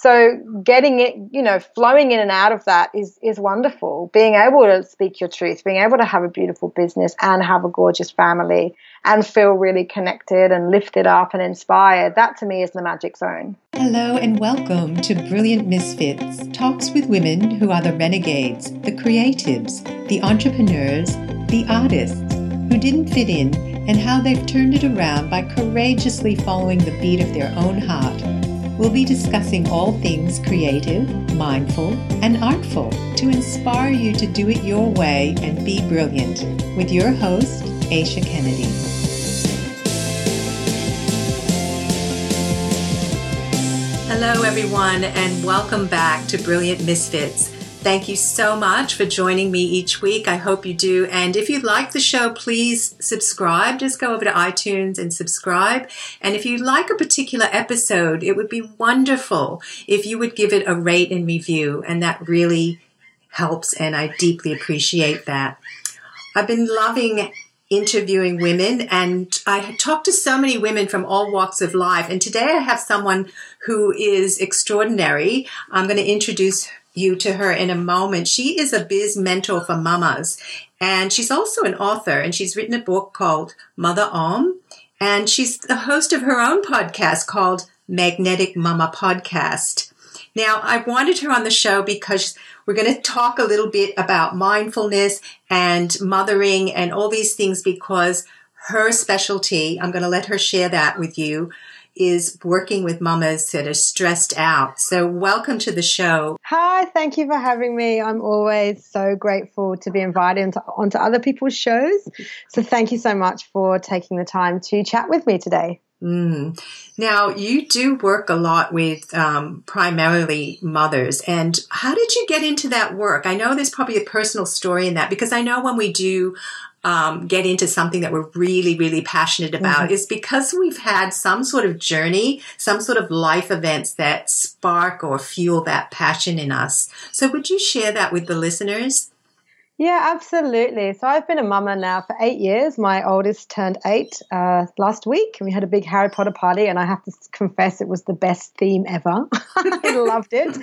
So getting it, you know, flowing in and out of that is is wonderful. Being able to speak your truth, being able to have a beautiful business and have a gorgeous family and feel really connected and lifted up and inspired, that to me is the magic zone. Hello and welcome to Brilliant Misfits, talks with women who are the renegades, the creatives, the entrepreneurs, the artists who didn't fit in and how they've turned it around by courageously following the beat of their own heart We'll be discussing all things creative, mindful, and artful to inspire you to do it your way and be brilliant with your host, Aisha Kennedy. Hello, everyone, and welcome back to Brilliant Misfits. Thank you so much for joining me each week. I hope you do. And if you like the show, please subscribe. Just go over to iTunes and subscribe. And if you like a particular episode, it would be wonderful if you would give it a rate and review. And that really helps. And I deeply appreciate that. I've been loving interviewing women and I talked to so many women from all walks of life. And today I have someone who is extraordinary. I'm going to introduce you to her in a moment. She is a biz mentor for mamas and she's also an author and she's written a book called Mother Om and she's the host of her own podcast called Magnetic Mama Podcast. Now, I wanted her on the show because we're going to talk a little bit about mindfulness and mothering and all these things because her specialty, I'm going to let her share that with you, is working with mamas that are stressed out. So, welcome to the show. Hi, thank you for having me. I'm always so grateful to be invited onto, onto other people's shows. So, thank you so much for taking the time to chat with me today. Mm. Now, you do work a lot with um, primarily mothers. And how did you get into that work? I know there's probably a personal story in that because I know when we do um, get into something that we're really, really passionate about mm-hmm. is because we've had some sort of journey, some sort of life events that spark or fuel that passion in us. So, would you share that with the listeners? Yeah, absolutely. So I've been a mama now for eight years. My oldest turned eight uh, last week, and we had a big Harry Potter party. And I have to confess, it was the best theme ever. I loved it.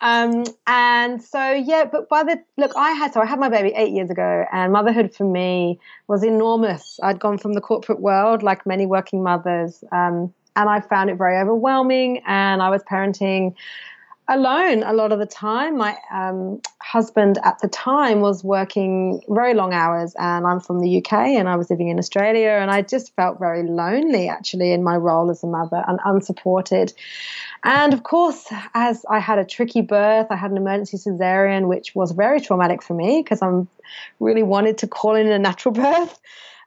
Um, and so yeah, but by the look, I had so I had my baby eight years ago, and motherhood for me was enormous. I'd gone from the corporate world, like many working mothers, um, and I found it very overwhelming. And I was parenting alone a lot of the time. My um, husband at the time was working very long hours, and I'm from the UK and I was living in Australia, and I just felt very lonely actually in my role as a mother and unsupported. And of course, as I had a tricky birth, I had an emergency cesarean, which was very traumatic for me because I'm really wanted to call in a natural birth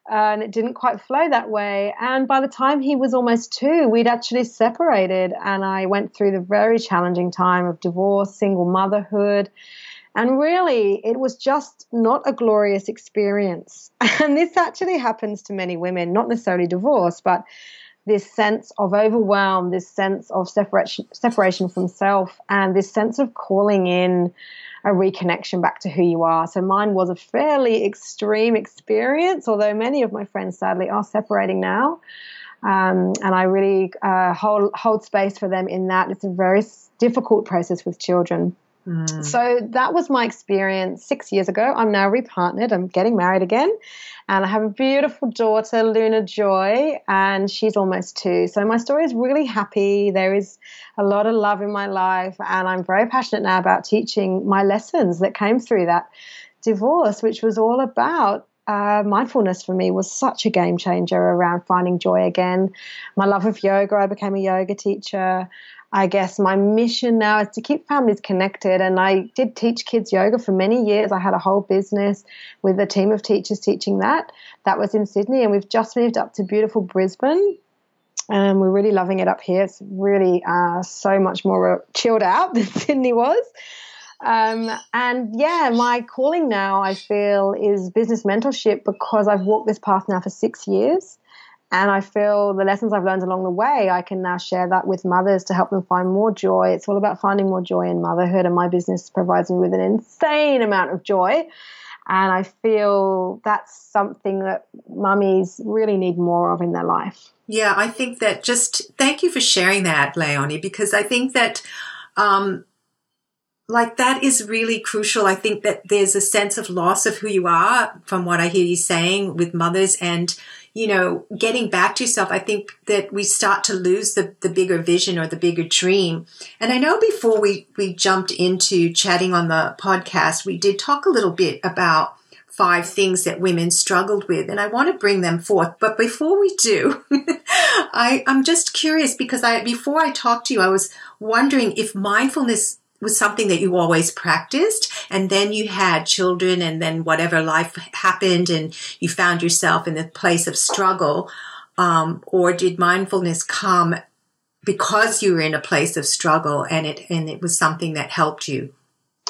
Uh, and it didn't quite flow that way. And by the time he was almost two, we'd actually separated, and I went through the very challenging time of divorce, single motherhood. And really, it was just not a glorious experience. And this actually happens to many women, not necessarily divorce, but this sense of overwhelm, this sense of separation, separation from self, and this sense of calling in a reconnection back to who you are. So mine was a fairly extreme experience, although many of my friends sadly are separating now. Um, and I really uh, hold hold space for them in that. It's a very difficult process with children. Mm. So that was my experience six years ago. I'm now repartnered. I'm getting married again. And I have a beautiful daughter, Luna Joy, and she's almost two. So my story is really happy. There is a lot of love in my life. And I'm very passionate now about teaching my lessons that came through that divorce, which was all about uh, mindfulness for me was such a game changer around finding joy again. My love of yoga, I became a yoga teacher. I guess my mission now is to keep families connected. And I did teach kids yoga for many years. I had a whole business with a team of teachers teaching that. That was in Sydney, and we've just moved up to beautiful Brisbane. And we're really loving it up here. It's really uh, so much more chilled out than Sydney was. Um, and yeah, my calling now, I feel, is business mentorship because I've walked this path now for six years. And I feel the lessons I've learned along the way, I can now share that with mothers to help them find more joy. It's all about finding more joy in motherhood, and my business provides me with an insane amount of joy. And I feel that's something that mummies really need more of in their life. Yeah, I think that just thank you for sharing that, Leonie, because I think that um, like that is really crucial. I think that there's a sense of loss of who you are from what I hear you saying with mothers and, you know, getting back to yourself. I think that we start to lose the, the bigger vision or the bigger dream. And I know before we, we jumped into chatting on the podcast, we did talk a little bit about five things that women struggled with, and I want to bring them forth. But before we do, I, I'm just curious because I before I talked to you, I was wondering if mindfulness was something that you always practiced and then you had children and then whatever life happened and you found yourself in a place of struggle um, or did mindfulness come because you were in a place of struggle and it and it was something that helped you?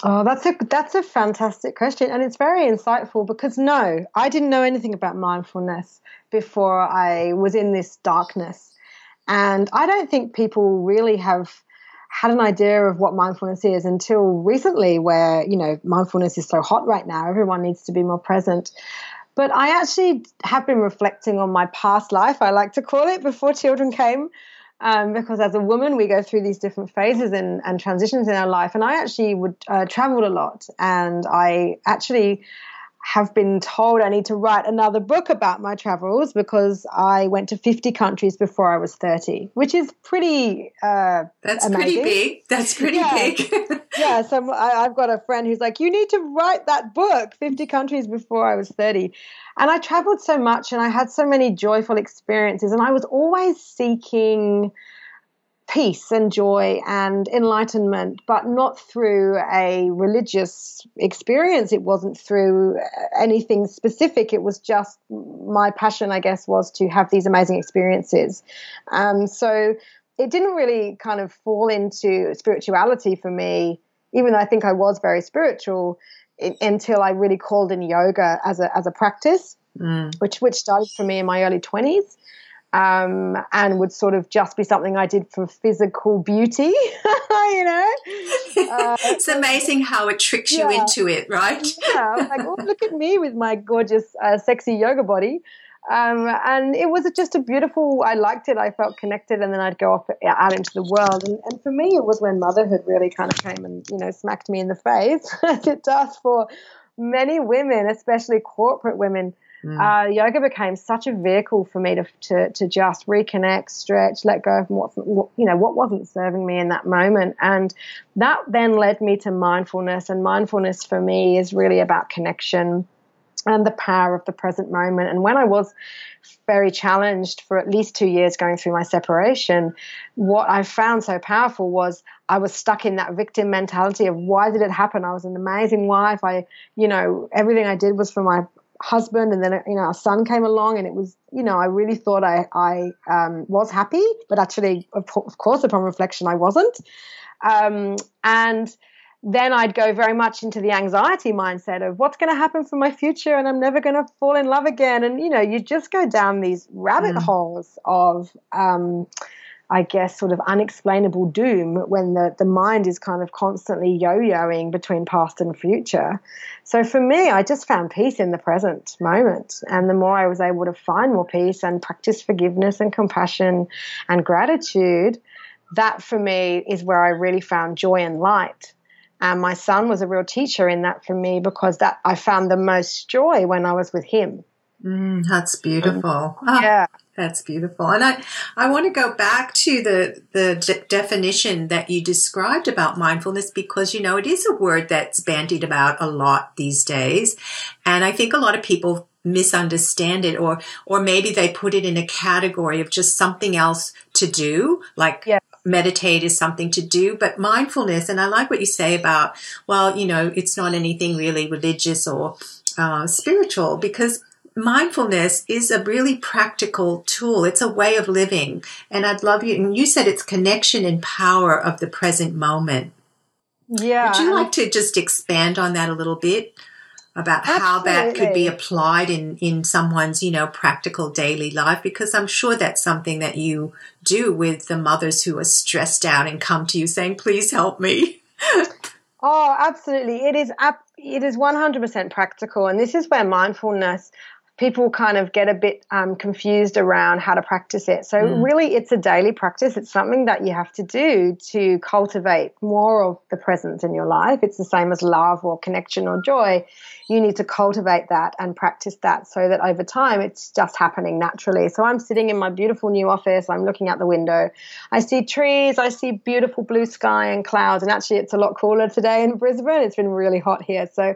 Oh, that's a that's a fantastic question, and it's very insightful because no, I didn't know anything about mindfulness before I was in this darkness, and I don't think people really have had an idea of what mindfulness is until recently, where you know mindfulness is so hot right now. Everyone needs to be more present. But I actually have been reflecting on my past life, I like to call it, before children came um, because as a woman we go through these different phases and, and transitions in our life and i actually would uh, traveled a lot and i actually have been told I need to write another book about my travels because I went to 50 countries before I was 30, which is pretty. Uh, That's amazing. pretty big. That's pretty yeah. big. yeah, so I, I've got a friend who's like, you need to write that book, 50 countries before I was 30. And I traveled so much and I had so many joyful experiences, and I was always seeking peace and joy and enlightenment, but not through a religious experience. It wasn't through anything specific. It was just my passion, I guess, was to have these amazing experiences. Um, so it didn't really kind of fall into spirituality for me, even though I think I was very spiritual. until I really called in yoga as a as a practice, mm. which which started for me in my early twenties, um, and would sort of just be something I did for physical beauty, you know. Uh, it's amazing how it tricks you into it, right? yeah, like, oh, look at me with my gorgeous, uh, sexy yoga body. Um, and it was just a beautiful, I liked it. I felt connected, and then I'd go off out into the world. And, and for me, it was when motherhood really kind of came and, you know, smacked me in the face, as it does for many women, especially corporate women Mm. Uh, yoga became such a vehicle for me to, to, to just reconnect, stretch, let go of what, what, you know what wasn't serving me in that moment, and that then led me to mindfulness. And mindfulness for me is really about connection and the power of the present moment. And when I was very challenged for at least two years going through my separation, what I found so powerful was I was stuck in that victim mentality of why did it happen? I was an amazing wife. I, you know, everything I did was for my husband and then you know our son came along and it was you know i really thought i i um, was happy but actually of, of, course upon reflection i wasn't um, and then i'd go very much into the anxiety mindset of what's going to happen for my future and i'm never going to fall in love again and you know you just go down these rabbit mm. holes of um, I guess, sort of unexplainable doom when the, the mind is kind of constantly yo yoing between past and future. So for me, I just found peace in the present moment. And the more I was able to find more peace and practice forgiveness and compassion and gratitude, that for me is where I really found joy and light. And my son was a real teacher in that for me because that I found the most joy when I was with him. Mm, that's beautiful. Oh, yeah. That's beautiful. And I, I want to go back to the, the de- definition that you described about mindfulness because, you know, it is a word that's bandied about a lot these days. And I think a lot of people misunderstand it or, or maybe they put it in a category of just something else to do, like yeah. meditate is something to do, but mindfulness, and I like what you say about, well, you know, it's not anything really religious or uh, spiritual because mindfulness is a really practical tool. It's a way of living. And I'd love you, and you said it's connection and power of the present moment. Yeah. Would you like to just expand on that a little bit? About Absolutely. how that could be applied in, in someone's, you know, practical daily life, because I'm sure that's something that you do with the mothers who are stressed out and come to you saying, please help me. oh, absolutely. It is, it is 100% practical. And this is where mindfulness people kind of get a bit um, confused around how to practice it. So, mm. really, it's a daily practice. It's something that you have to do to cultivate more of the presence in your life. It's the same as love or connection or joy. You need to cultivate that and practice that so that over time it's just happening naturally. So, I'm sitting in my beautiful new office. I'm looking out the window. I see trees. I see beautiful blue sky and clouds. And actually, it's a lot cooler today in Brisbane. It's been really hot here. So,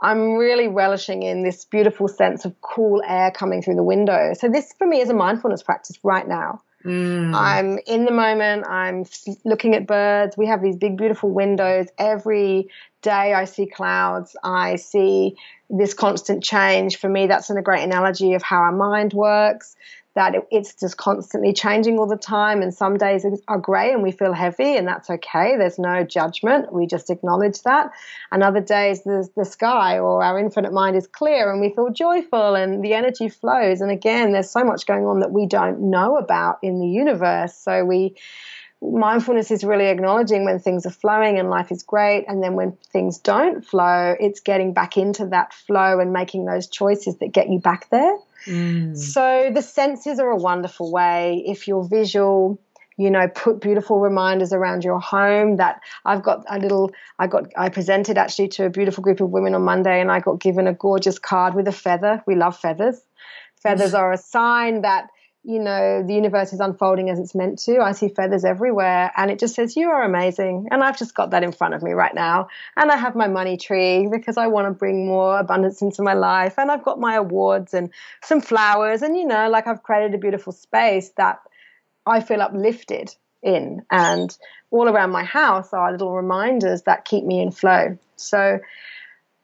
I'm really relishing in this beautiful sense of cool air coming through the window. So this for me is a mindfulness practice right now. Mm. I'm in the moment. I'm looking at birds. We have these big, beautiful windows. Every day I see clouds. I see this constant change. For me, that's in a great analogy of how our mind works that it's just constantly changing all the time. And some days are grey and we feel heavy, and that's okay. There's no judgment. We just acknowledge that. And other days, the, the sky or our infinite mind is clear and we feel joyful and the energy flows. And again, there's so much going on that we don't know about in the universe. So we mindfulness is really acknowledging when things are flowing and life is great and then when things don't flow it's getting back into that flow and making those choices that get you back there Mm. So the senses are a wonderful way. If you're visual, you know, put beautiful reminders around your home. That I've got a little, I got, I presented actually to a beautiful group of women on Monday, and I got given a gorgeous card with a feather. We love feathers. Feathers are a sign that you know, the universe is unfolding as it's meant to. I see feathers everywhere and it just says, You are amazing. And I've just got that in front of me right now. And I have my money tree because I want to bring more abundance into my life. And I've got my awards and some flowers. And, you know, like I've created a beautiful space that I feel uplifted in. And all around my house are little reminders that keep me in flow. So,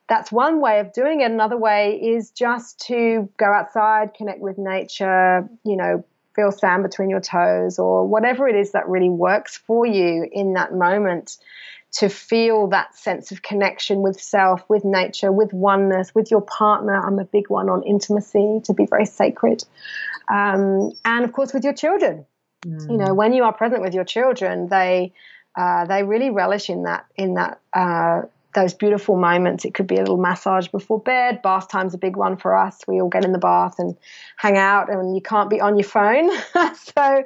that's one way of doing it. Another way is just to go outside, connect with nature, you know, feel sand between your toes or whatever it is that really works for you in that moment to feel that sense of connection with self, with nature, with oneness, with your partner. I'm a big one on intimacy, to be very sacred. Um, and of course, with your children. Mm. You know, when you are present with your children, they uh, they really relish in that in that uh, those beautiful moments. It could be a little massage before bed. Bath time's a big one for us. We all get in the bath and hang out, and you can't be on your phone. so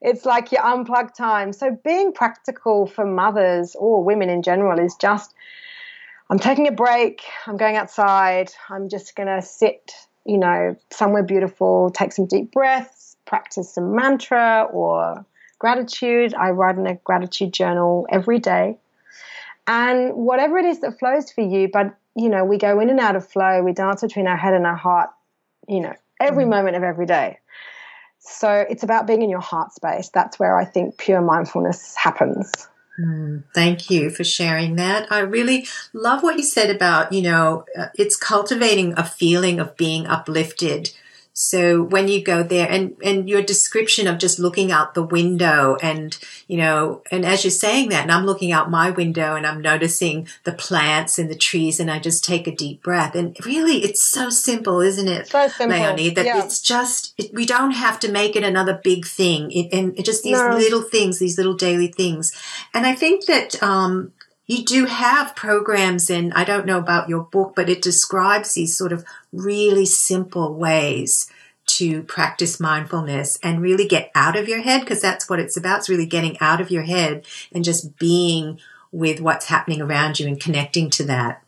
it's like your unplugged time. So being practical for mothers or women in general is just I'm taking a break. I'm going outside. I'm just going to sit, you know, somewhere beautiful, take some deep breaths, practice some mantra or gratitude. I write in a gratitude journal every day and whatever it is that flows for you but you know we go in and out of flow we dance between our head and our heart you know every mm. moment of every day so it's about being in your heart space that's where i think pure mindfulness happens mm, thank you for sharing that. I really love what you said about, you know, uh, it's cultivating a feeling of being uplifted so when you go there and, and your description of just looking out the window and, you know, and as you're saying that and I'm looking out my window and I'm noticing the plants and the trees and I just take a deep breath and really it's so simple, isn't it? So simple. Leonie, that yeah. it's just, it, we don't have to make it another big thing. It, and it just these no. little things, these little daily things. And I think that, um, you do have programs in, I don't know about your book, but it describes these sort of really simple ways to practice mindfulness and really get out of your head because that's what it's about. It's really getting out of your head and just being with what's happening around you and connecting to that.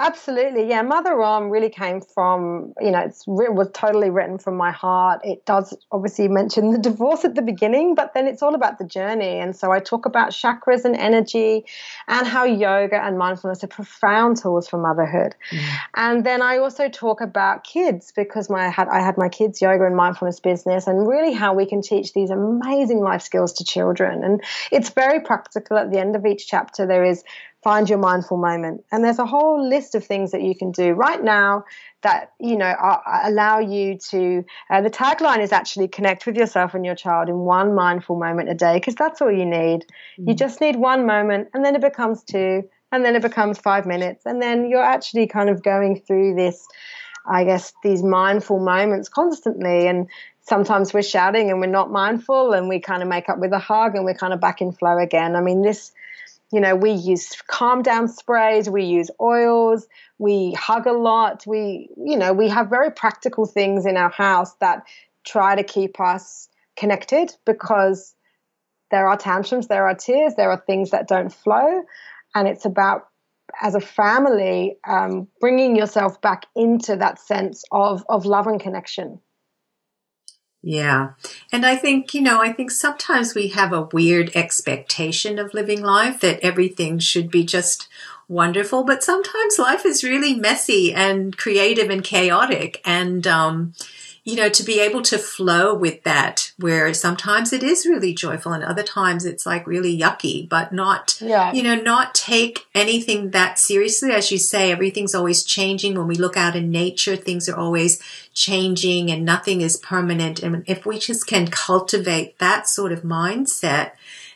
Absolutely, yeah. Mother Om really came from, you know, it was totally written from my heart. It does obviously mention the divorce at the beginning, but then it's all about the journey. And so I talk about chakras and energy and how yoga and mindfulness are profound tools for motherhood. Mm. And then I also talk about kids because my I had I had my kids yoga and mindfulness business and really how we can teach these amazing life skills to children. And it's very practical at the end of each chapter there is find your mindful moment. And there's a whole list of things that you can do right now that, you know, allow you to, uh, the tagline is actually connect with yourself and your child in one mindful moment a day, because that's all you need. Mm. You just need one moment and then it becomes two and then it becomes five minutes. And then you're actually kind of going through this, I guess, these mindful moments constantly. And sometimes we're shouting and we're not mindful and we kind of make up with a hug and we're kind of back in flow again. I mean, this, you know, we use calm down sprays, we use oils, we hug a lot. We, you know, we have very practical things in our house that try to keep us connected because there are tantrums, there are tears, there are things that don't flow. And it's about, as a family, um, bringing yourself back into that sense of, of love and connection. Yeah. And I think, you know, I think sometimes we have a weird expectation of living life that everything should be just wonderful, but sometimes life is really messy and creative and chaotic. And, um, you know, to be able to flow with that, where sometimes it is really joyful and other times it's like really yucky, but not, yeah. you know, not take anything that seriously. As you say, everything's always changing. When we look out in nature, things are always changing and nothing is permanent. And if we just can cultivate that sort of mindset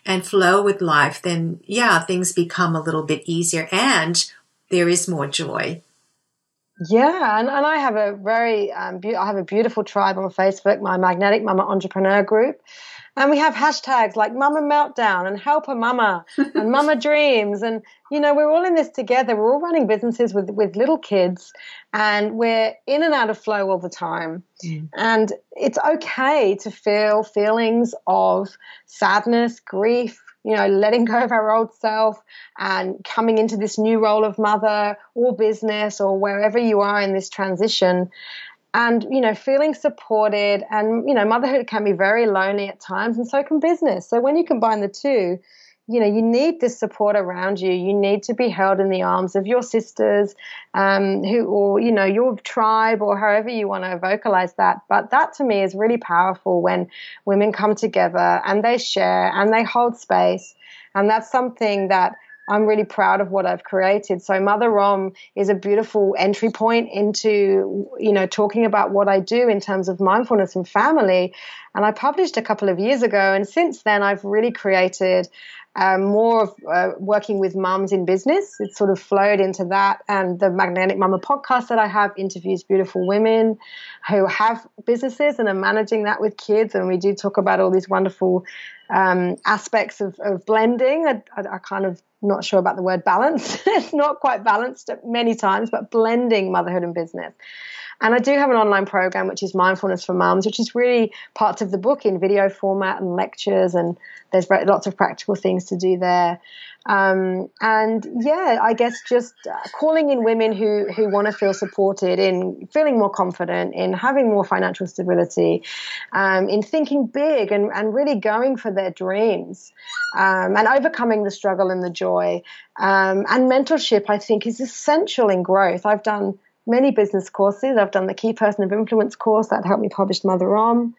and flow with life, then yeah, things become a little bit easier and there is more joy. Yeah, and, and I have a very um, be- I have a beautiful tribe on Facebook, my Magnetic Mama Entrepreneur group, and we have hashtags like Mama Meltdown and Help a Mama and Mama Dreams, and you know we're all in this together. We're all running businesses with with little kids, and we're in and out of flow all the time. Mm. And it's okay to feel feelings of sadness, grief, you know, letting go of our old self and coming into this new role of mother or business or wherever you are in this transition. And, you know, feeling supported and, you know, motherhood can be very lonely at times and so can business. So when you combine the two, you know you need this support around you you need to be held in the arms of your sisters um, who or you know your tribe or however you want to vocalize that but that to me is really powerful when women come together and they share and they hold space and that's something that I'm really proud of what I've created. So Mother Om is a beautiful entry point into, you know, talking about what I do in terms of mindfulness and family. And I published a couple of years ago. And since then, I've really created um, more of uh, working with mums in business. It sort of flowed into that. And the Magnetic Mama podcast that I have interviews beautiful women who have businesses and are managing that with kids. And we do talk about all these wonderful um, aspects of, of blending. I, I, I, kind of not sure about the word balance. it's not quite balanced many times, but blending motherhood and business. And I do have an online program which is Mindfulness for Mums, which is really parts of the book in video format and lectures, and there's lots of practical things to do there. Um, and yeah, I guess just uh, calling in women who who want to feel supported in feeling more confident, in having more financial stability, um, in thinking big and, and really going for their dreams, um, and overcoming the struggle and the joy. Um, and mentorship, I think, is essential in growth. I've done many business courses. I've done the Key Person of Influence course that helped me publish Mother Om.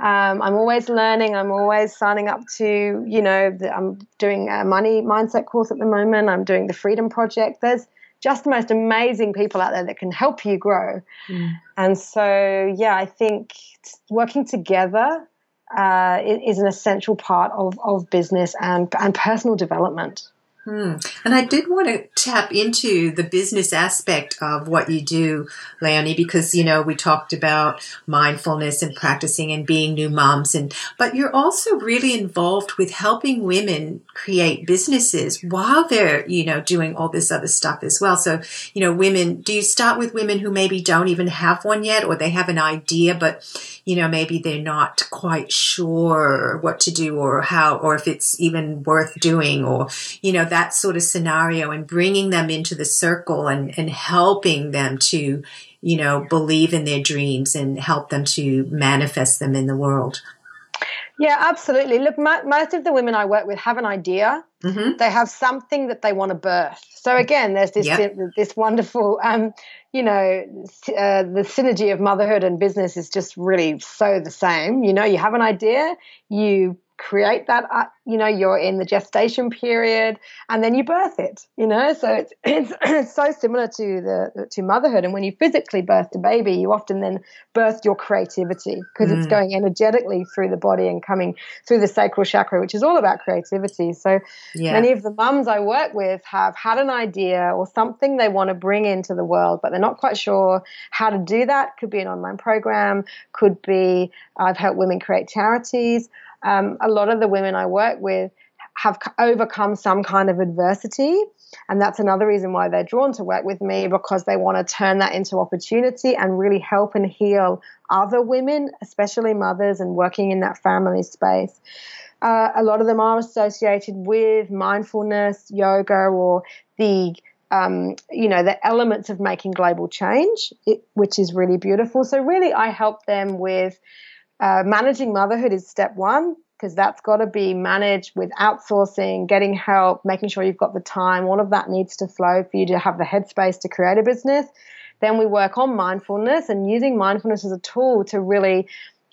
Um, I'm always learning. I'm always signing up to, you know, the, I'm doing a money mindset course at the moment. I'm doing the Freedom Project. There's just the most amazing people out there that can help you grow. Mm. And so, yeah, I think working together uh, is an essential part of, of business and, and personal development. Hmm. And I did want to tap into the business aspect of what you do, Leonie, because, you know, we talked about mindfulness and practicing and being new moms and, but you're also really involved with helping women create businesses while they're, you know, doing all this other stuff as well. So, you know, women, do you start with women who maybe don't even have one yet or they have an idea, but, you know, maybe they're not quite sure what to do or how, or if it's even worth doing or, you know, that sort of scenario and bringing them into the circle and, and helping them to, you know, believe in their dreams and help them to manifest them in the world. Yeah, absolutely. Look, most of the women I work with have an idea. Mm-hmm. They have something that they want to birth. So again, there's this yep. this wonderful um, you know, uh, the synergy of motherhood and business is just really so the same. You know, you have an idea, you create that uh, you know you're in the gestation period and then you birth it you know so it's it's, it's so similar to the to motherhood and when you physically birth a baby you often then birth your creativity because mm. it's going energetically through the body and coming through the sacral chakra which is all about creativity so yeah. many of the mums i work with have had an idea or something they want to bring into the world but they're not quite sure how to do that could be an online program could be i've helped women create charities um, a lot of the women I work with have overcome some kind of adversity. And that's another reason why they're drawn to work with me because they want to turn that into opportunity and really help and heal other women, especially mothers, and working in that family space. Uh, a lot of them are associated with mindfulness, yoga, or the um, you know the elements of making global change, it, which is really beautiful. So really, I help them with uh, managing motherhood is step one because that's got to be managed with outsourcing, getting help, making sure you've got the time. All of that needs to flow for you to have the headspace to create a business. Then we work on mindfulness and using mindfulness as a tool to really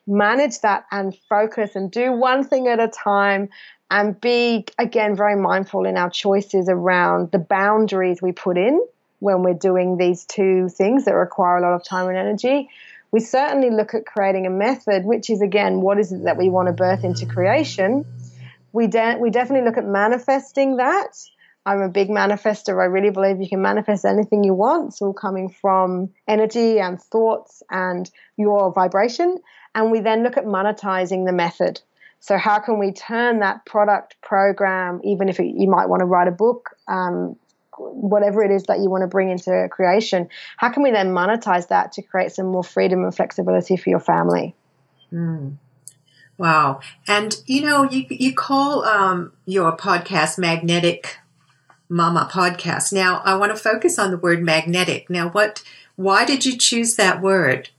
manage that and focus and do one thing at a time and be, again, very mindful in our choices around the boundaries we put in when we're doing these two things that require a lot of time and energy we certainly look at creating a method, which is again, what is it that we want to birth into creation? We, de- we definitely look at manifesting that. I'm a big manifester. I really believe you can manifest anything you want. It's all coming from energy and thoughts and your vibration. And we then look at monetizing the method. So, how can we turn that product program, even if it, you might want to write a book, um, whatever it is that you want to bring into creation, how can we then monetize that to create some more freedom and flexibility for your family? Mm. Wow. And you know, you, you call um, your podcast Magnetic Mama Podcast. Now, I want to focus on the word magnetic. Now, what, why did you choose that word?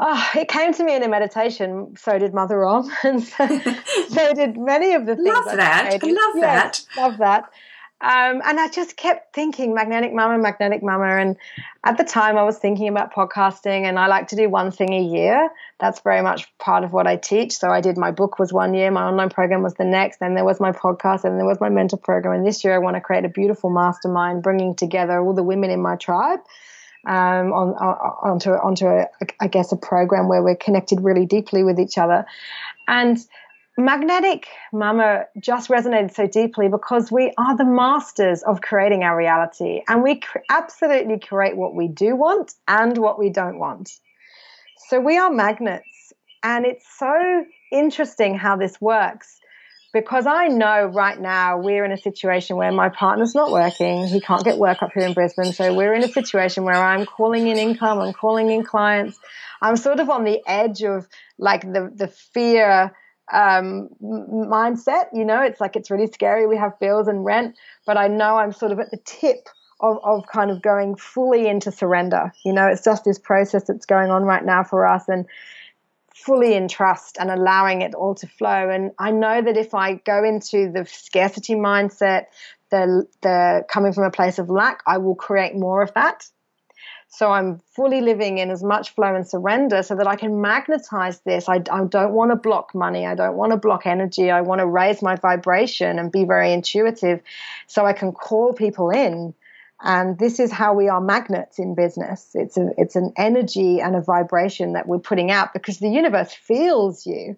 Oh, it came to me in a meditation. So did Mother Om, and so, so did many of the things. Love that. I love yes, that. Love that. Um, and I just kept thinking magnetic mama, magnetic mama. And at the time, I was thinking about podcasting, and I like to do one thing a year. That's very much part of what I teach. So I did my book was one year, my online program was the next, then there was my podcast, and there was my mentor program. And this year, I want to create a beautiful mastermind, bringing together all the women in my tribe. Um, on, on, onto onto a, I guess a program where we're connected really deeply with each other, and Magnetic Mama just resonated so deeply because we are the masters of creating our reality and we cr- absolutely create what we do want and what we don't want. So we are magnets and it's so interesting how this works because I know right now we're in a situation where my partner's not working. He can't get work up here in Brisbane. So we're in a situation where I'm calling in income, I'm calling in clients. I'm sort of on the edge of like the, the fear um, mindset. You know, it's like it's really scary. We have bills and rent, but I know I'm sort of at the tip of, of kind of going fully into surrender. You know, it's just this process that's going on right now for us and fully in trust and allowing it all to flow. And I know that if I go into the scarcity mindset, the the coming from a place of lack, I will create more of that. So I'm fully living in as much flow and surrender so that I can magnetize this. I, I don't want to block money. I don't want to block energy. I want to raise my vibration and be very intuitive so I can call people in. And this is how we are magnets in business. It's a, it's an energy and a vibration that we're putting out because the universe feels you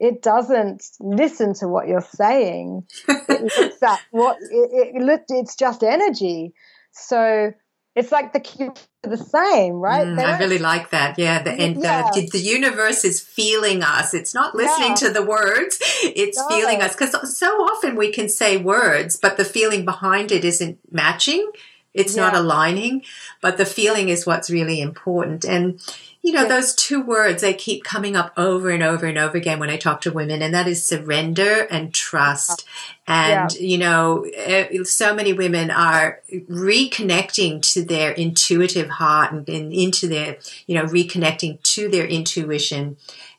it doesn't listen to what you're saying. It looks at what it, it, it's just energy. So it's like the cubes are the same, right? Mm, I really like that. Yeah, the, and yeah. The, the universe is feeling us. It's not listening yeah. to the words; it's no. feeling us. Because so often we can say words, but the feeling behind it isn't matching. It's yeah. not aligning, but the feeling is what's really important. And you know, those two words, they keep coming up over and over and over again when I talk to women, and that is surrender and trust. And, yeah. you know, eh, so many women are reconnecting to their intuitive heart and, and into their, you know, reconnecting to their intuition.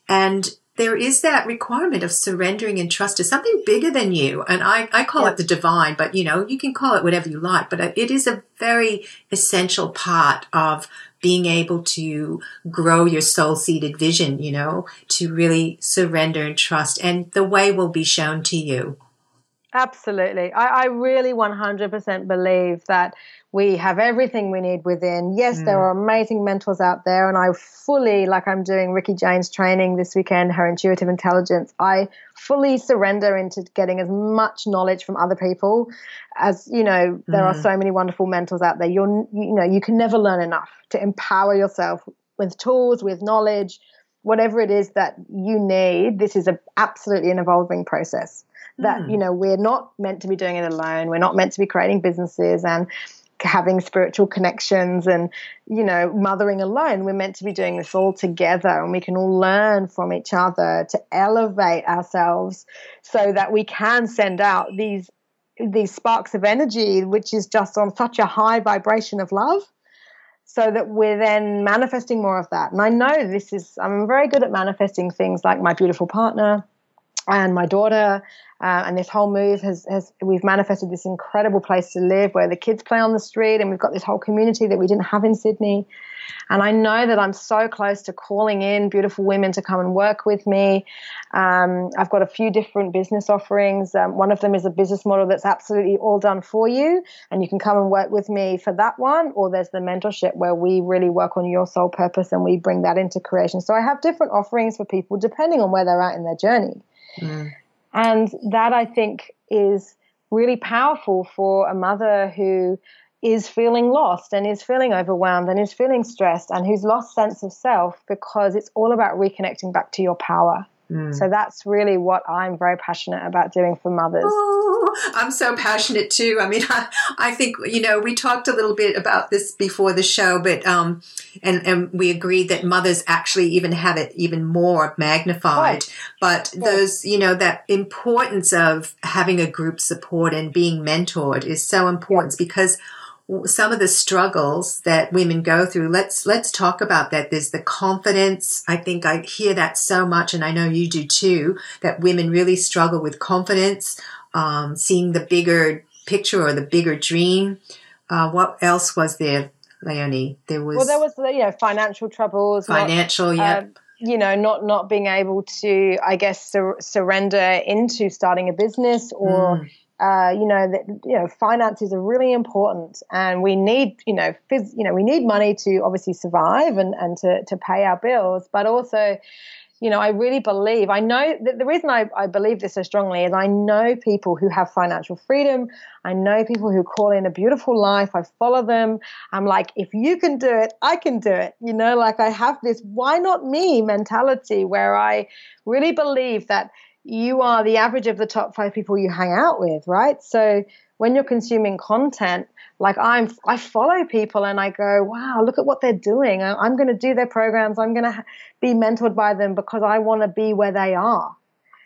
And there is that requirement of surrendering and trust to something bigger than you. And I, I call yeah. it the divine, but you know, you can call it whatever you like, but it is a very essential part of being able to grow your soul seeded vision, you know, to really surrender and trust. And the way will be shown to you. Absolutely. I, I really 100% believe that we have everything we need within. Yes, mm. there are amazing mentors out there, and I fully, like I'm doing Ricky Jane's training this weekend, her intuitive intelligence, I fully surrender into getting as much knowledge from other people as, you know, there mm. are so many wonderful mentors out there. You're, you know, you can never learn enough to empower yourself with tools, with knowledge, whatever it is that you need, this is a, absolutely an evolving process. That, mm. you know, we're not meant to be doing it alone. We're not meant to be creating businesses and having spiritual connections and, you know, mothering alone. We're meant to be doing this all together and we can all learn from each other to elevate ourselves so that we can send out these these sparks of energy, which is just on such a high vibration of love so that we're then manifesting more of that. And I know this is, I'm very good at manifesting things like my beautiful partner and my daughter. Uh, and this whole move has, has, we've manifested this incredible place to live where the kids play on the street and we've got this whole community that we didn't have in Sydney. And I know that I'm so close to calling in beautiful women to come and work with me. Um, I've got a few different business offerings. Um, one of them is a business model that's absolutely all done for you, and you can come and work with me for that one. Or there's the mentorship where we really work on your soul purpose and we bring that into creation. So I have different offerings for people depending on where they're at in their journey. Mm. And that I think is really powerful for a mother who is feeling lost and is feeling overwhelmed and is feeling stressed and who's lost sense of self because it's all about reconnecting back to your power. Mm. So that's really what I'm very passionate about doing for mothers. Oh, I'm so passionate too. I mean, I, I, think you know we talked a little bit about this before the show, but um, and and we agreed that mothers actually even have it even more magnified. Right. But yes. those, you know, that importance of having a group support and being mentored is so important yes. because some of the struggles that women go through let's let's talk about that. There's the confidence. I think i hear that so much and i know you do too that women really struggle with confidence um, seeing the bigger picture or the bigger dream. Uh, what else was there leonie? There was well there was you know financial troubles financial yeah. um, you know not not being able to i guess sur- surrender into starting a business or mm uh, you know that you know finances are really important, and we need you know phys- you know we need money to obviously survive and and to to pay our bills, but also. You know, I really believe, I know that the reason I, I believe this so strongly is I know people who have financial freedom. I know people who call in a beautiful life. I follow them. I'm like, if you can do it, I can do it. You know, like I have this why not me mentality where I really believe that you are the average of the top five people you hang out with, right? So when you're consuming content, like I'm, I follow people and I go, wow, look at what they're doing. I'm going to do their programs. I'm going to be mentored by them because I want to be where they are.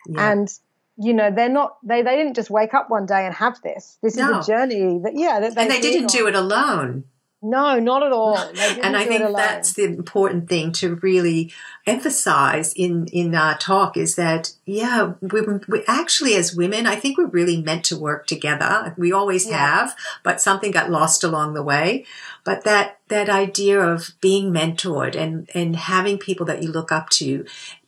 Yeah. And you know, they're not. They they didn't just wake up one day and have this. This no. is a journey that yeah. That and they didn't on. do it alone. No, not at all. and I think that's the important thing to really emphasize in in our talk is that yeah, we, we actually as women, I think we're really meant to work together. We always yeah. have, but something got lost along the way. But that that idea of being mentored and and having people that you look up to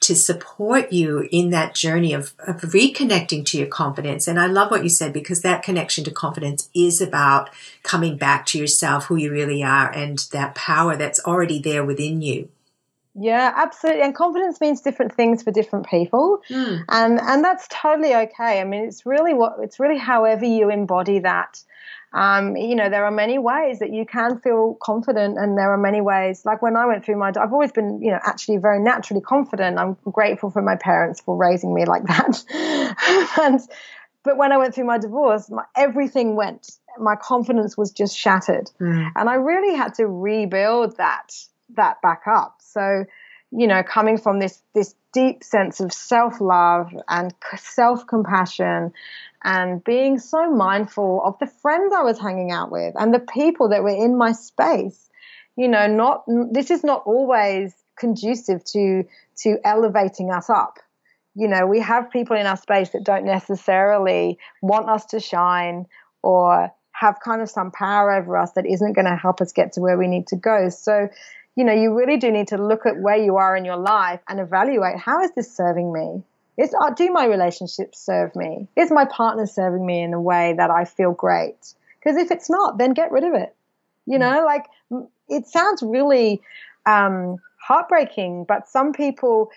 to support you in that journey of, of reconnecting to your confidence. And I love what you said because that connection to confidence is about coming back to yourself, who you really are, and that power that's already there within you. Yeah, absolutely. And confidence means different things for different people. Mm. And and that's totally okay. I mean, it's really what it's really however you embody that. Um, you know, there are many ways that you can feel confident, and there are many ways. Like when I went through my, I've always been, you know, actually very naturally confident. I'm grateful for my parents for raising me like that. and but when I went through my divorce, my, everything went. My confidence was just shattered, mm. and I really had to rebuild that that back up. So, you know, coming from this this deep sense of self love and self compassion, and being so mindful of the friends I was hanging out with and the people that were in my space. You know, not this is not always conducive to to elevating us up. You know, we have people in our space that don't necessarily want us to shine or have kind of some power over us that isn't going to help us get to where we need to go. So, you know, you really do need to look at where you are in your life and evaluate how is this serving me? Is uh, do my relationships serve me? Is my partner serving me in a way that I feel great? Because if it's not, then get rid of it. You know, like it sounds really um, heartbreaking, but some people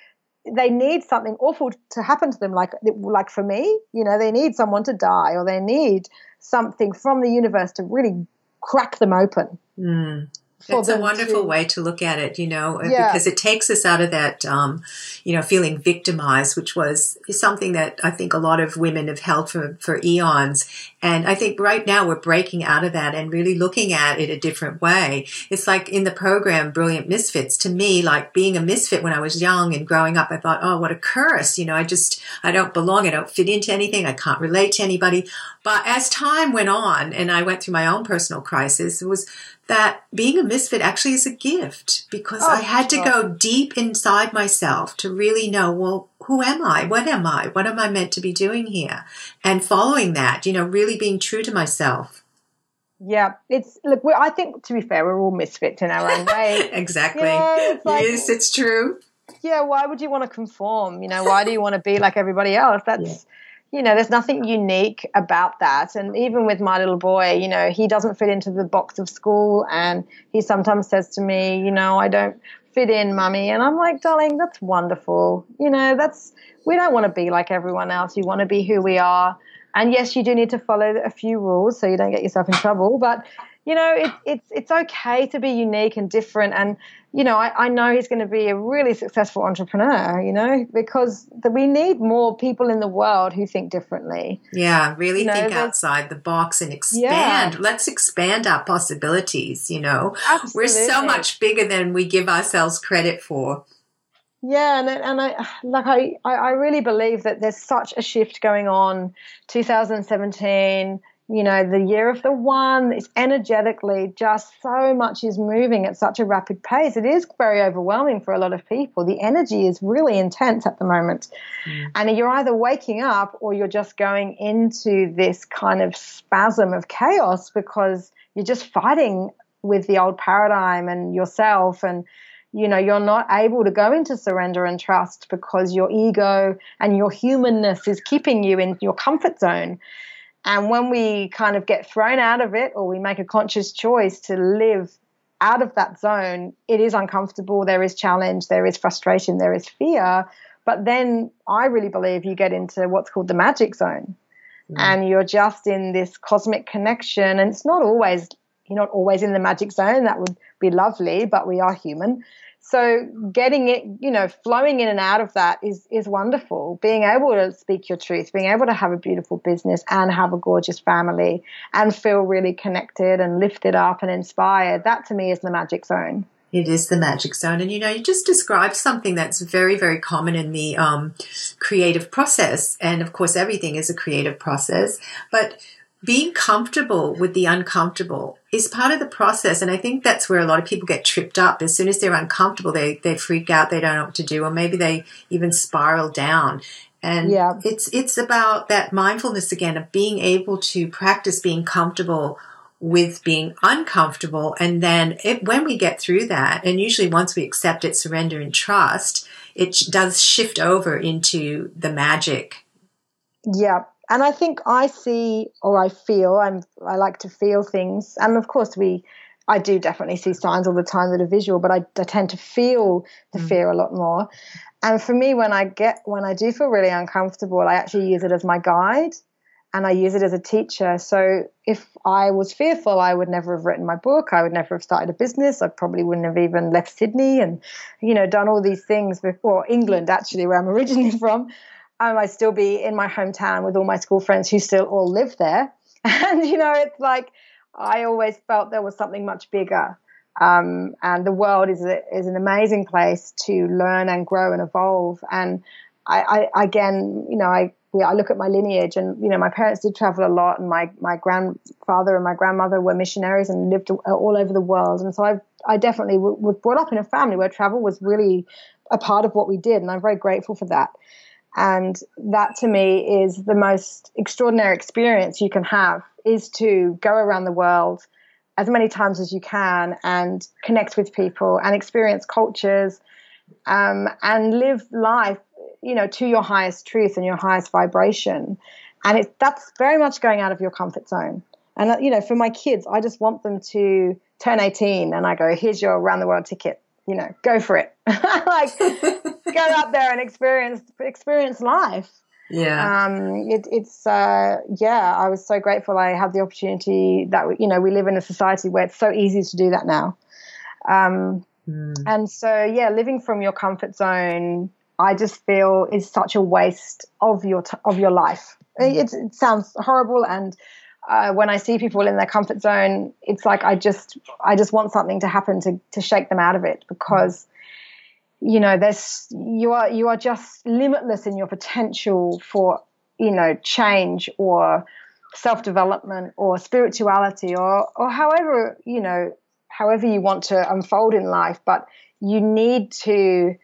they need something awful to happen to them like like for me you know they need someone to die or they need something from the universe to really crack them open mm. That's a wonderful to, way to look at it, you know, yeah. because it takes us out of that, um, you know, feeling victimized, which was something that I think a lot of women have held for, for eons. And I think right now we're breaking out of that and really looking at it a different way. It's like in the program, Brilliant Misfits, to me, like being a misfit when I was young and growing up, I thought, oh, what a curse. You know, I just, I don't belong. I don't fit into anything. I can't relate to anybody. But as time went on and I went through my own personal crisis, it was that being a misfit actually is a gift because oh, I had to go deep inside myself to really know, well, who am I? What am I? What am I meant to be doing here? And following that, you know, really being true to myself. Yeah, it's look. I think to be fair, we're all misfits in our own way. exactly. Yeah, it's like, yes, it's true. Yeah. Why would you want to conform? You know, why do you want to be like everybody else? That's yeah you know, there's nothing unique about that. And even with my little boy, you know, he doesn't fit into the box of school. And he sometimes says to me, you know, I don't fit in, mummy. And I'm like, darling, that's wonderful. You know, that's, we don't want to be like everyone else. You want to be who we are. And yes, you do need to follow a few rules so you don't get yourself in trouble. But you know, it, it's it's okay to be unique and different. And you know, I, I know he's going to be a really successful entrepreneur. You know, because the, we need more people in the world who think differently. Yeah, really you know, think outside the box and expand. Yeah. Let's expand our possibilities. You know, Absolutely. we're so much bigger than we give ourselves credit for. Yeah, and and I like I I really believe that there's such a shift going on. 2017 you know, the year of the one, it's energetically just so much is moving at such a rapid pace. It is very overwhelming for a lot of people. The energy is really intense at the moment. Mm. And you're either waking up or you're just going into this kind of spasm of chaos because you're just fighting with the old paradigm and yourself and you know you're not able to go into surrender and trust because your ego and your humanness is keeping you in your comfort zone and when we kind of get thrown out of it or we make a conscious choice to live out of that zone, it is uncomfortable. There is challenge, there is frustration, there is fear. But then I really believe you get into what's called the magic zone. Mm. And you're just in this cosmic connection. And it's not always, you're not always in the magic zone. That would be lovely, but we are human. So getting it, you know, flowing in and out of that is is wonderful. Being able to speak your truth, being able to have a beautiful business and have a gorgeous family and feel really connected and lifted up and inspired, that to me is the magic zone. It is the magic zone. And you know, you just described something that's very, very common in the um, creative process. And of course, everything is a creative process. But being comfortable with the uncomfortable is part of the process. And I think that's where a lot of people get tripped up. As soon as they're uncomfortable, they, they freak out, they don't know what to do, or maybe they even spiral down. And yeah. it's, it's about that mindfulness again of being able to practice being comfortable with being uncomfortable. And then it, when we get through that, and usually once we accept it, surrender and trust, it does shift over into the magic. Yeah, and I think I see or I feel I'm I like to feel things, and of course we. I do definitely see signs all the time that are visual, but I, I tend to feel the mm. fear a lot more. And for me, when I get when I do feel really uncomfortable, I actually use it as my guide, and I use it as a teacher. So if I was fearful, I would never have written my book. I would never have started a business. I probably wouldn't have even left Sydney and, you know, done all these things before England, actually, where I'm originally from I might still be in my hometown with all my school friends who still all live there. And, you know, it's like I always felt there was something much bigger. Um, and the world is, a, is an amazing place to learn and grow and evolve. And I, I again, you know, I, I look at my lineage and, you know, my parents did travel a lot and my, my grandfather and my grandmother were missionaries and lived all over the world. And so I, I definitely was brought up in a family where travel was really a part of what we did. And I'm very grateful for that. And that to me is the most extraordinary experience you can have is to go around the world as many times as you can and connect with people and experience cultures um, and live life, you know, to your highest truth and your highest vibration. And it, that's very much going out of your comfort zone. And, uh, you know, for my kids, I just want them to turn 18 and I go, here's your around the world ticket you know, go for it. like go out there and experience experience life. Yeah. Um, it, it's uh, yeah. I was so grateful I had the opportunity that you know we live in a society where it's so easy to do that now. Um, mm. And so, yeah, living from your comfort zone, I just feel is such a waste of your t- of your life. It, it sounds horrible, and uh, when I see people in their comfort zone, it's like I just I just want something to happen to to shake them out of it because you know there's you are you are just limitless in your potential for you know change or self development or spirituality or or however you know however you want to unfold in life, but you need to.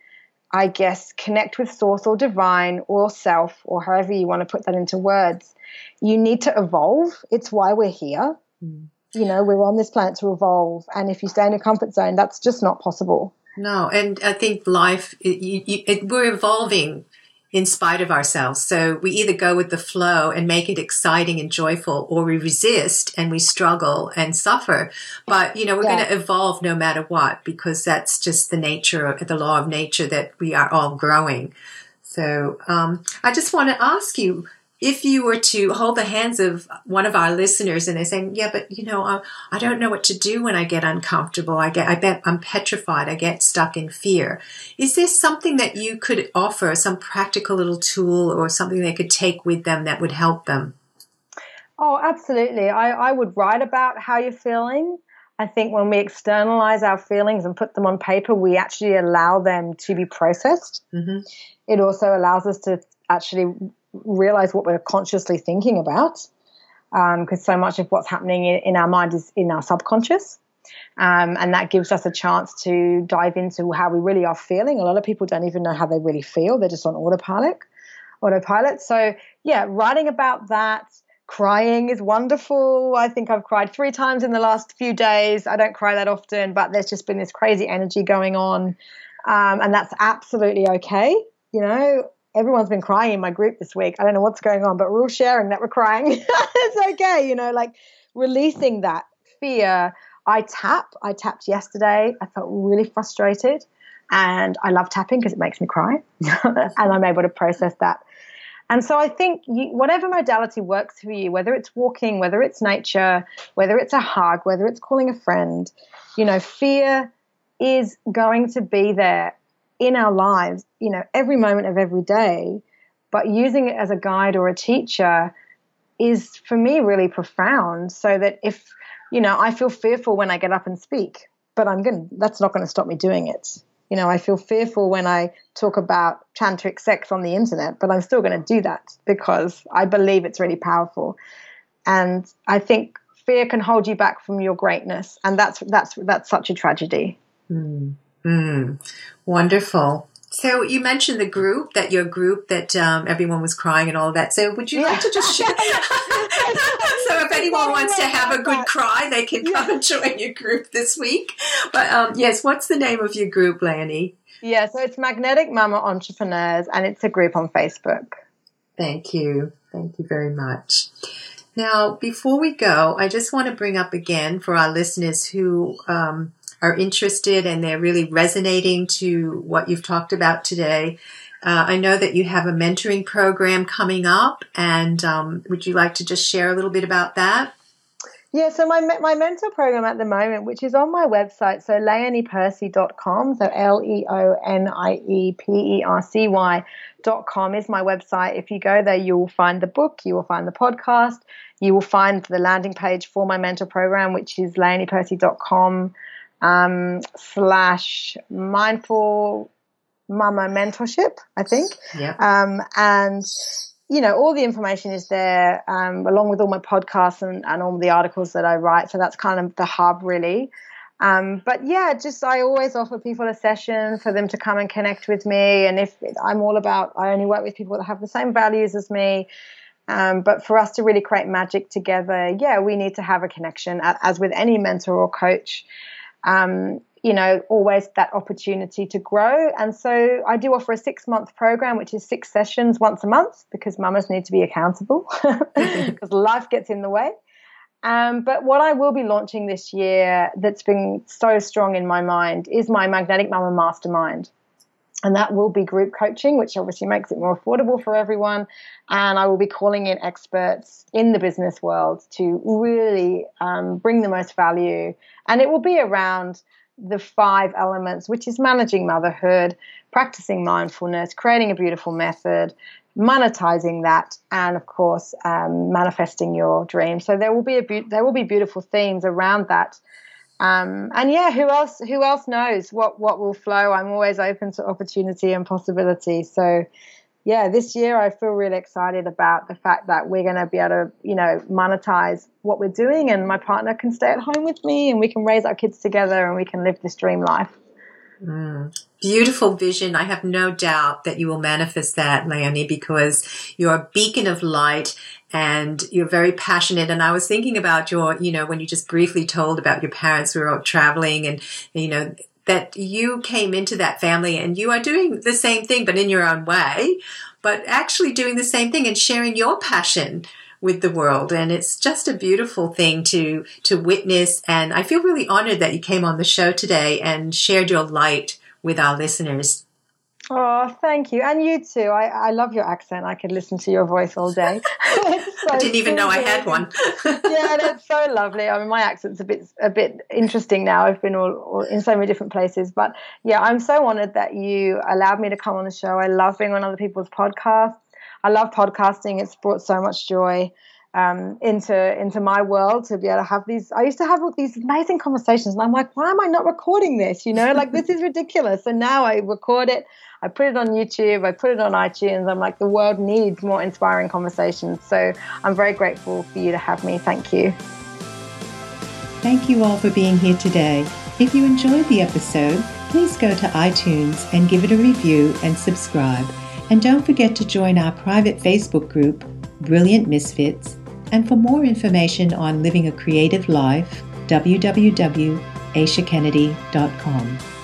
I guess, connect with source or divine or self, or however you want to put that into words you need to evolve. It's why we're here. Mm. You know, we're on this planet to evolve. And if you stay in a comfort zone, that's just not possible. No, and I think life, it, it, we're evolving in spite of ourselves. So we either go with the flow and make it exciting and joyful, or we resist and we struggle and suffer. But, you know, we're yeah. going to evolve no matter what, because that's just the nature of the law of nature that we are all growing. So um, I just want to ask you, if you were to hold the hands of one of our listeners and they're saying, yeah, but you know, I, I, don't know what to do when I get uncomfortable. I get, I bet I'm petrified. I get stuck in fear. Is there something that you could offer, some practical little tool or something they could take with them that would help them? Oh, absolutely. I, I would write about how you're feeling. I think when we externalize our feelings and put them on paper, we actually allow them to be processed. Mm-hmm. It also allows us to actually realize what we're consciously thinking about because um, so much of what's happening in, in, our mind is in our subconscious. Um, and that gives us a chance to dive into how we really are feeling. A lot of people don't even know how they really feel; they're just on autopilot. Autopilot. So, yeah, writing about that, crying is wonderful. I think I've cried three times in the last few days. I don't cry that often, but there's just been this crazy energy going on, um, and that's absolutely okay. You know, everyone's been crying in my group this week. I don't know what's going on, but we're all sharing that we're crying. it's okay, you know, like releasing that fear. I tap. I tapped yesterday. I felt really frustrated. And I love tapping because it makes me cry. and I'm able to process that. And so I think you, whatever modality works for you, whether it's walking, whether it's nature, whether it's a hug, whether it's calling a friend, you know, fear is going to be there in our lives, you know, every moment of every day, but using it as a guide or a teacher is for me really profound. So that if, you know, I feel fearful when I get up and speak, but I'm going to, that's not going to stop me doing it. You know, I feel fearful when I talk about tantric sex on the internet, but I'm still going to do that because I believe it's really powerful. And I think fear can hold you back from your greatness. And that's, that's, that's such a tragedy. Mm. Mm, wonderful. So you mentioned the group that your group that um, everyone was crying and all that. So would you yeah. like to just share? so if anyone wants to have a good cry, they can come and join your group this week. But um, yes, what's the name of your group, Leonie? Yeah, so it's Magnetic Mama Entrepreneurs, and it's a group on Facebook. Thank you, thank you very much. Now, before we go, I just want to bring up again for our listeners who um, are interested and they're really resonating to what you've talked about today. Uh, I know that you have a mentoring program coming up, and um, would you like to just share a little bit about that? Yeah, so my my mentor program at the moment, which is on my website, so leoniepercy.com, so L E O N I E P E R C Y.com is my website. If you go there, you will find the book, you will find the podcast, you will find the landing page for my mentor program, which is leoniepercy.com um, slash mindful mama mentorship, I think. Yeah. Um, and you know, all the information is there, um, along with all my podcasts and, and all the articles that I write. So that's kind of the hub, really. Um, but yeah, just I always offer people a session for them to come and connect with me. And if I'm all about, I only work with people that have the same values as me. Um, but for us to really create magic together, yeah, we need to have a connection, as with any mentor or coach um, you know, always that opportunity to grow. And so I do offer a six month program, which is six sessions once a month because mamas need to be accountable because life gets in the way. Um, but what I will be launching this year that's been so strong in my mind is my Magnetic Mama Mastermind. And that will be group coaching, which obviously makes it more affordable for everyone. And I will be calling in experts in the business world to really um, bring the most value. And it will be around the five elements, which is managing motherhood, practicing mindfulness, creating a beautiful method, monetizing that, and of course, um, manifesting your dream. So there will be a be- there will be beautiful themes around that. Um, and yeah, who else? Who else knows what what will flow? I'm always open to opportunity and possibility. So yeah, this year I feel really excited about the fact that we're going to be able to, you know, monetize what we're doing and my partner can stay at home with me and we can raise our kids together and we can live this dream life. Mm. Beautiful vision. I have no doubt that you will manifest that, Leonie, because you're a beacon of light and you're very passionate. And I was thinking about your, you know, when you just briefly told about your parents who were out traveling and, you know, that you came into that family and you are doing the same thing, but in your own way, but actually doing the same thing and sharing your passion with the world. And it's just a beautiful thing to, to witness. And I feel really honored that you came on the show today and shared your light with our listeners. Oh, thank you. And you too. I, I love your accent. I could listen to your voice all day. so I didn't even know I had one. yeah, that's so lovely. I mean, my accent's a bit a bit interesting now. I've been all, all, in so many different places. But yeah, I'm so honored that you allowed me to come on the show. I love being on other people's podcasts. I love podcasting. It's brought so much joy um, into into my world to be able to have these. I used to have all these amazing conversations, and I'm like, why am I not recording this? You know, like this is ridiculous. So now I record it. I put it on YouTube. I put it on iTunes. I'm like, the world needs more inspiring conversations. So I'm very grateful for you to have me. Thank you. Thank you all for being here today. If you enjoyed the episode, please go to iTunes and give it a review and subscribe. And don't forget to join our private Facebook group, Brilliant Misfits and for more information on living a creative life, www.aishakennedy.com.